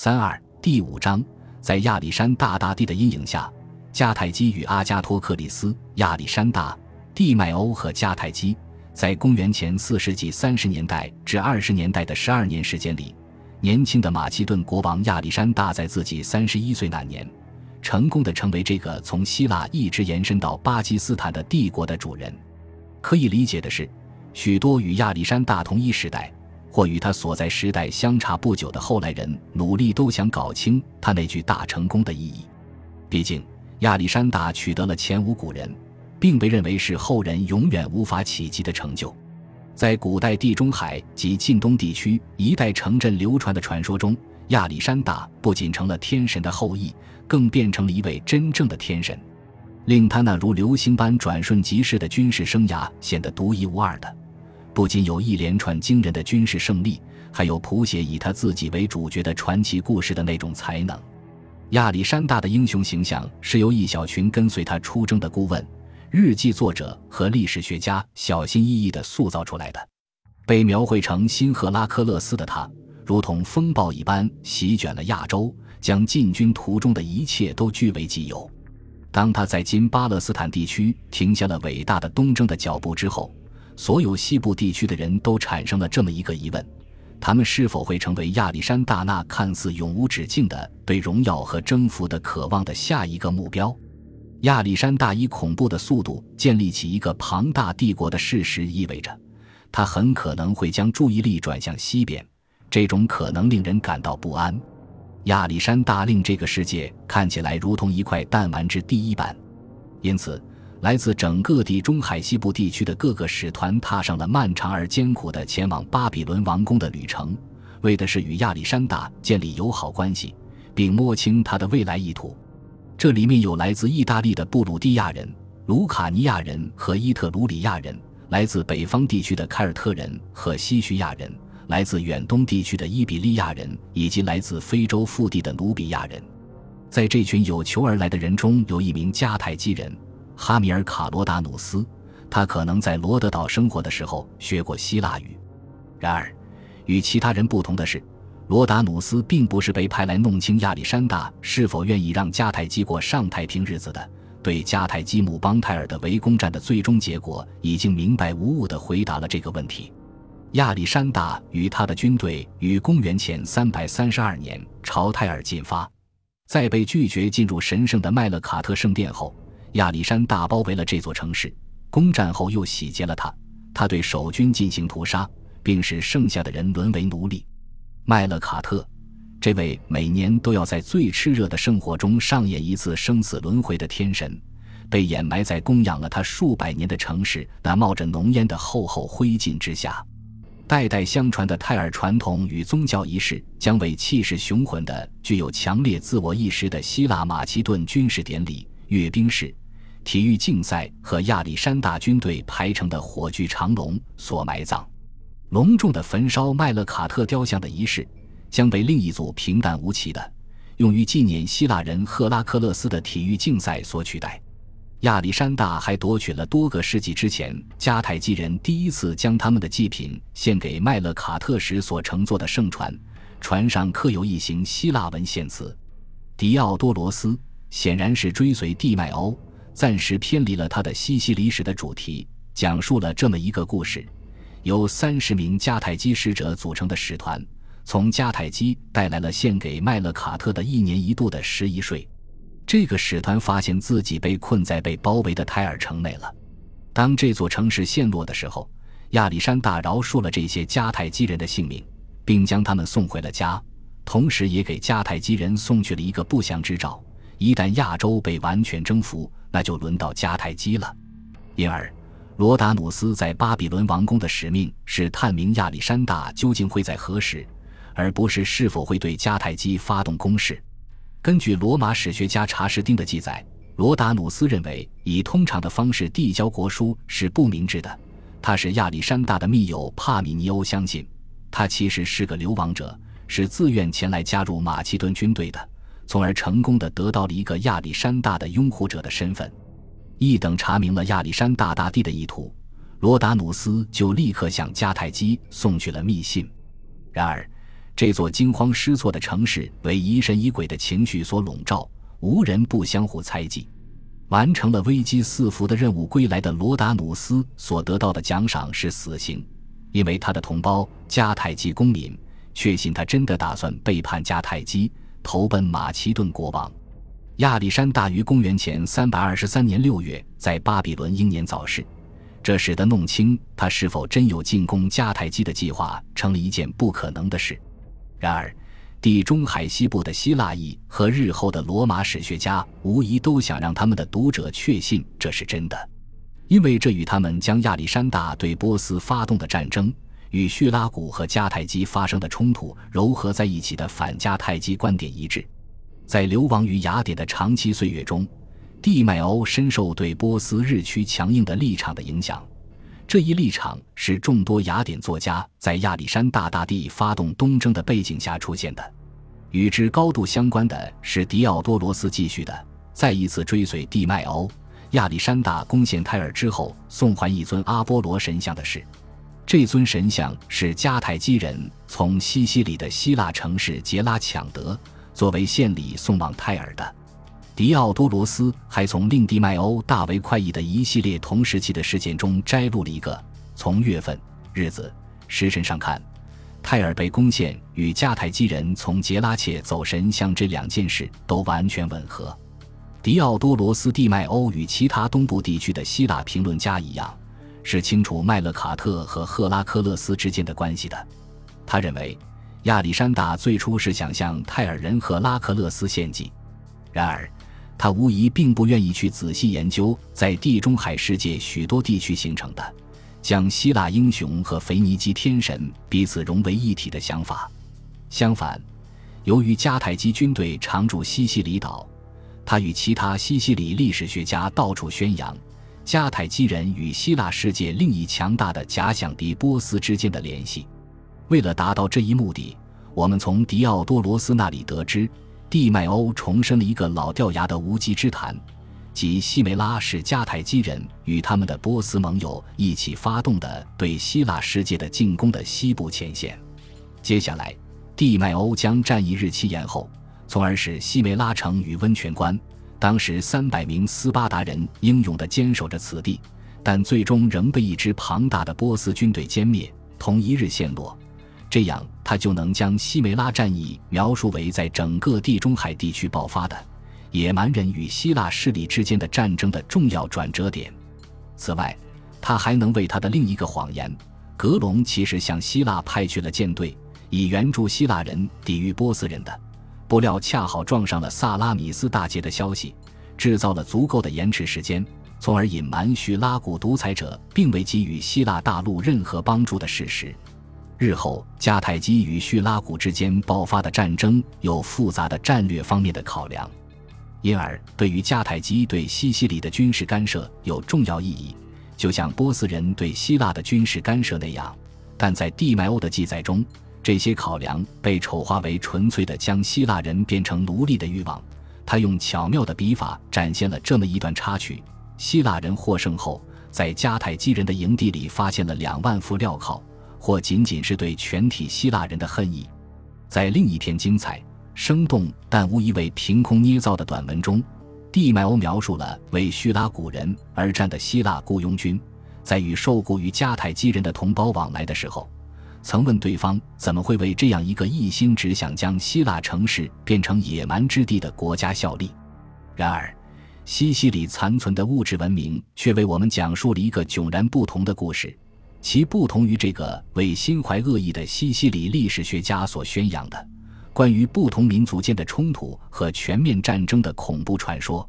三二第五章，在亚历山大大帝的阴影下，迦太基与阿加托克里斯、亚历山大、地迈欧和迦太基，在公元前四世纪三十年代至二十年代的十二年时间里，年轻的马其顿国王亚历山大在自己三十一岁那年，成功的成为这个从希腊一直延伸到巴基斯坦的帝国的主人。可以理解的是，许多与亚历山大同一时代。或与他所在时代相差不久的后来人，努力都想搞清他那句大成功的意义。毕竟，亚历山大取得了前无古人，并被认为是后人永远无法企及的成就。在古代地中海及近东地区一代城镇流传的传说中，亚历山大不仅成了天神的后裔，更变成了一位真正的天神，令他那如流星般转瞬即逝的军事生涯显得独一无二的。不仅有一连串惊人的军事胜利，还有谱写以他自己为主角的传奇故事的那种才能。亚历山大的英雄形象是由一小群跟随他出征的顾问、日记作者和历史学家小心翼翼地塑造出来的。被描绘成新赫拉克勒斯的他，如同风暴一般席卷了亚洲，将进军途中的一切都据为己有。当他在今巴勒斯坦地区停下了伟大的东征的脚步之后。所有西部地区的人都产生了这么一个疑问：他们是否会成为亚历山大那看似永无止境的对荣耀和征服的渴望的下一个目标？亚历山大以恐怖的速度建立起一个庞大帝国的事实，意味着他很可能会将注意力转向西边。这种可能令人感到不安。亚历山大令这个世界看起来如同一块弹丸之第一般，因此。来自整个地中海西部地区的各个使团踏上了漫长而艰苦的前往巴比伦王宫的旅程，为的是与亚历山大建立友好关系，并摸清他的未来意图。这里面有来自意大利的布鲁蒂亚人、卢卡尼亚人和伊特鲁里亚人，来自北方地区的凯尔特人和西叙亚人，来自远东地区的伊比利亚人，以及来自非洲腹地的努比亚人。在这群有求而来的人中，有一名迦太基人。哈米尔卡罗达努斯，他可能在罗德岛生活的时候学过希腊语。然而，与其他人不同的是，罗达努斯并不是被派来弄清亚历山大是否愿意让迦太基过上太平日子的。对迦太基姆邦泰尔的围攻战的最终结果，已经明白无误地回答了这个问题。亚历山大与他的军队于公元前三百三十二年朝泰尔进发，在被拒绝进入神圣的麦勒卡特圣殿后。亚历山大包围了这座城市，攻占后又洗劫了他。他对守军进行屠杀，并使剩下的人沦为奴隶。麦勒卡特，这位每年都要在最炽热的圣火中上演一次生死轮回的天神，被掩埋在供养了他数百年的城市那冒着浓烟的厚厚灰烬之下。代代相传的泰尔传统与宗教仪式，将为气势雄浑的、具有强烈自我意识的希腊马其顿军事典礼。阅兵式、体育竞赛和亚历山大军队排成的火炬长龙所埋葬，隆重的焚烧麦勒卡特雕像的仪式将被另一组平淡无奇的、用于纪念希腊人赫拉克勒斯的体育竞赛所取代。亚历山大还夺取了多个世纪之前迦太基人第一次将他们的祭品献给麦勒卡特时所乘坐的圣船，船上刻有一行希腊文献词：迪奥多罗斯。显然是追随地麦欧，暂时偏离了他的西西里史的主题，讲述了这么一个故事：由三十名迦太基使者组成的使团，从迦太基带来了献给麦勒卡特的一年一度的十一税。这个使团发现自己被困在被包围的泰尔城内了。当这座城市陷落的时候，亚历山大饶恕了这些迦太基人的性命，并将他们送回了家，同时也给迦太基人送去了一个不祥之兆。一旦亚洲被完全征服，那就轮到迦太基了。因而，罗达努斯在巴比伦王宫的使命是探明亚历山大究竟会在何时，而不是是否会对迦太基发动攻势。根据罗马史学家查士丁的记载，罗达努斯认为以通常的方式递交国书是不明智的。他是亚历山大的密友帕米尼欧相信，他其实是个流亡者，是自愿前来加入马其顿军队的。从而成功的得到了一个亚历山大的拥护者的身份。一等查明了亚历山大大帝的意图，罗达努斯就立刻向迦太基送去了密信。然而，这座惊慌失措的城市为疑神疑鬼的情绪所笼罩，无人不相互猜忌。完成了危机四伏的任务归来的罗达努斯所得到的奖赏是死刑，因为他的同胞迦太基公民确信他真的打算背叛迦太基，投奔马其顿国王。亚历山大于公元前三百二十三年六月在巴比伦英年早逝，这使得弄清他是否真有进攻迦太基的计划成了一件不可能的事。然而。地中海西部的希腊裔和日后的罗马史学家无疑都想让他们的读者确信这是真的，因为这与他们将亚历山大对波斯发动的战争与叙拉古和迦太基发生的冲突糅合在一起的反迦太基观点一致。在流亡于雅典的长期岁月中，蒂迈欧深受对波斯日趋强硬的立场的影响。这一立场是众多雅典作家在亚历山大大帝发动东征的背景下出现的。与之高度相关的是狄奥多罗斯继续的再一次追随蒂迈欧。亚历山大攻陷泰尔之后，送还一尊阿波罗神像的事。这尊神像是迦太基人从西西里的希腊城市杰拉抢得，作为献礼送往泰尔的。狄奥多罗斯还从令蒂迈欧大为快意的一系列同时期的事件中摘录了一个：从月份、日子、时辰上看，泰尔被攻陷与迦太基人从杰拉切走神像这两件事都完全吻合。狄奥多罗斯蒂迈欧与其他东部地区的希腊评论家一样，是清楚麦勒卡特和赫拉克勒斯之间的关系的。他认为，亚历山大最初是想向泰尔人赫拉克勒斯献祭，然而。他无疑并不愿意去仔细研究在地中海世界许多地区形成的将希腊英雄和腓尼基天神彼此融为一体的想法。相反，由于迦太基军队常驻西西里岛，他与其他西西里历史学家到处宣扬迦太基人与希腊世界另一强大的假想敌波斯之间的联系。为了达到这一目的，我们从狄奥多罗斯那里得知。蒂迈欧重申了一个老掉牙的无稽之谈，即西梅拉是迦太基人与他们的波斯盟友一起发动的对希腊世界的进攻的西部前线。接下来，蒂迈欧将战役日期延后，从而使西梅拉城与温泉关，当时三百名斯巴达人英勇地坚守着此地，但最终仍被一支庞大的波斯军队歼灭，同一日陷落。这样，他就能将西梅拉战役描述为在整个地中海地区爆发的野蛮人与希腊势力之间的战争的重要转折点。此外，他还能为他的另一个谎言——格隆其实向希腊派去了舰队，以援助希腊人抵御波斯人的，不料恰好撞上了萨拉米斯大捷的消息，制造了足够的延迟时间，从而隐瞒叙拉古独裁者并未给予希腊大陆任何帮助的事实。日后迦太基与叙拉古之间爆发的战争有复杂的战略方面的考量，因而对于迦太基对西西里的军事干涉有重要意义，就像波斯人对希腊的军事干涉那样。但在地麦欧的记载中，这些考量被丑化为纯粹的将希腊人变成奴隶的欲望。他用巧妙的笔法展现了这么一段插曲：希腊人获胜后，在迦太基人的营地里发现了两万副镣铐。或仅仅是对全体希腊人的恨意，在另一篇精彩、生动但无疑为凭空捏造的短文中，蒂迈欧描述了为叙拉古人而战的希腊雇佣军，在与受雇于迦太基人的同胞往来的时候，曾问对方怎么会为这样一个一心只想将希腊城市变成野蛮之地的国家效力。然而，西西里残存的物质文明却为我们讲述了一个迥然不同的故事。其不同于这个为心怀恶意的西西里历史学家所宣扬的关于不同民族间的冲突和全面战争的恐怖传说，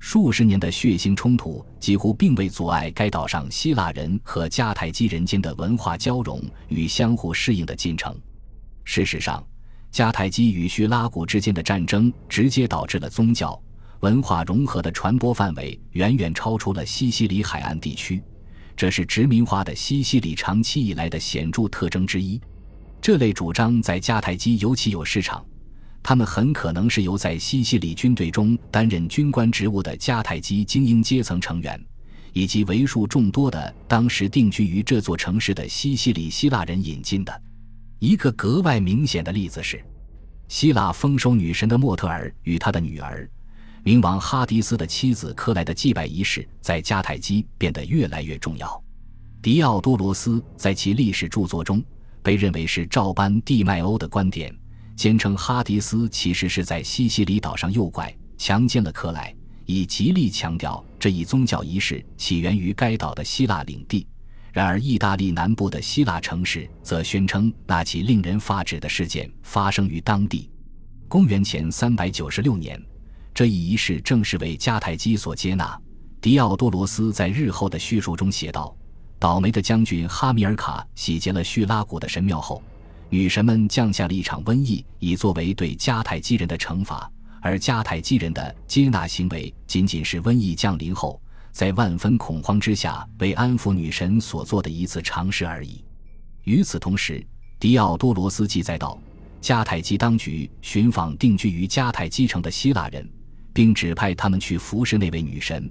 数十年的血腥冲突几乎并未阻碍该岛上希腊人和迦太基人间的文化交融与相互适应的进程。事实上，迦太基与叙拉古之间的战争直接导致了宗教文化融合的传播范围远远超出了西西里海岸地区。这是殖民化的西西里长期以来的显著特征之一。这类主张在迦太基尤其有市场。他们很可能是由在西西里军队中担任军官职务的迦太基精英阶层成员，以及为数众多的当时定居于这座城市的西西里希腊人引进的。一个格外明显的例子是，希腊丰收女神的莫特尔与她的女儿，冥王哈迪斯的妻子克莱的祭拜仪式在迦太基变得越来越重要。狄奥多罗斯在其历史著作中被认为是照搬蒂迈欧的观点，坚称哈迪斯其实是在西西里岛上诱拐、强奸了克莱，以极力强调这一宗教仪式起源于该岛的希腊领地。然而，意大利南部的希腊城市则宣称那起令人发指的事件发生于当地。公元前三百九十六年，这一仪式正式为迦太基所接纳。狄奥多罗斯在日后的叙述中写道：“倒霉的将军哈米尔卡洗劫了叙拉古的神庙后，女神们降下了一场瘟疫，以作为对迦太基人的惩罚。而迦太基人的接纳行为，仅仅是瘟疫降临后。”在万分恐慌之下，为安抚女神所做的一次尝试而已。与此同时，狄奥多罗斯记载道，迦太基当局寻访定居于迦太基城的希腊人，并指派他们去服侍那位女神。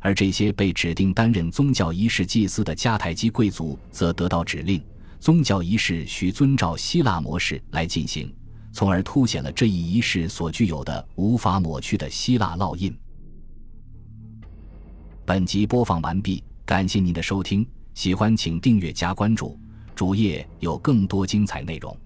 而这些被指定担任宗教仪式祭司的迦太基贵族，则得到指令，宗教仪式需遵照希腊模式来进行，从而凸显了这一仪式所具有的无法抹去的希腊烙印。本集播放完毕，感谢您的收听，喜欢请订阅加关注，主页有更多精彩内容。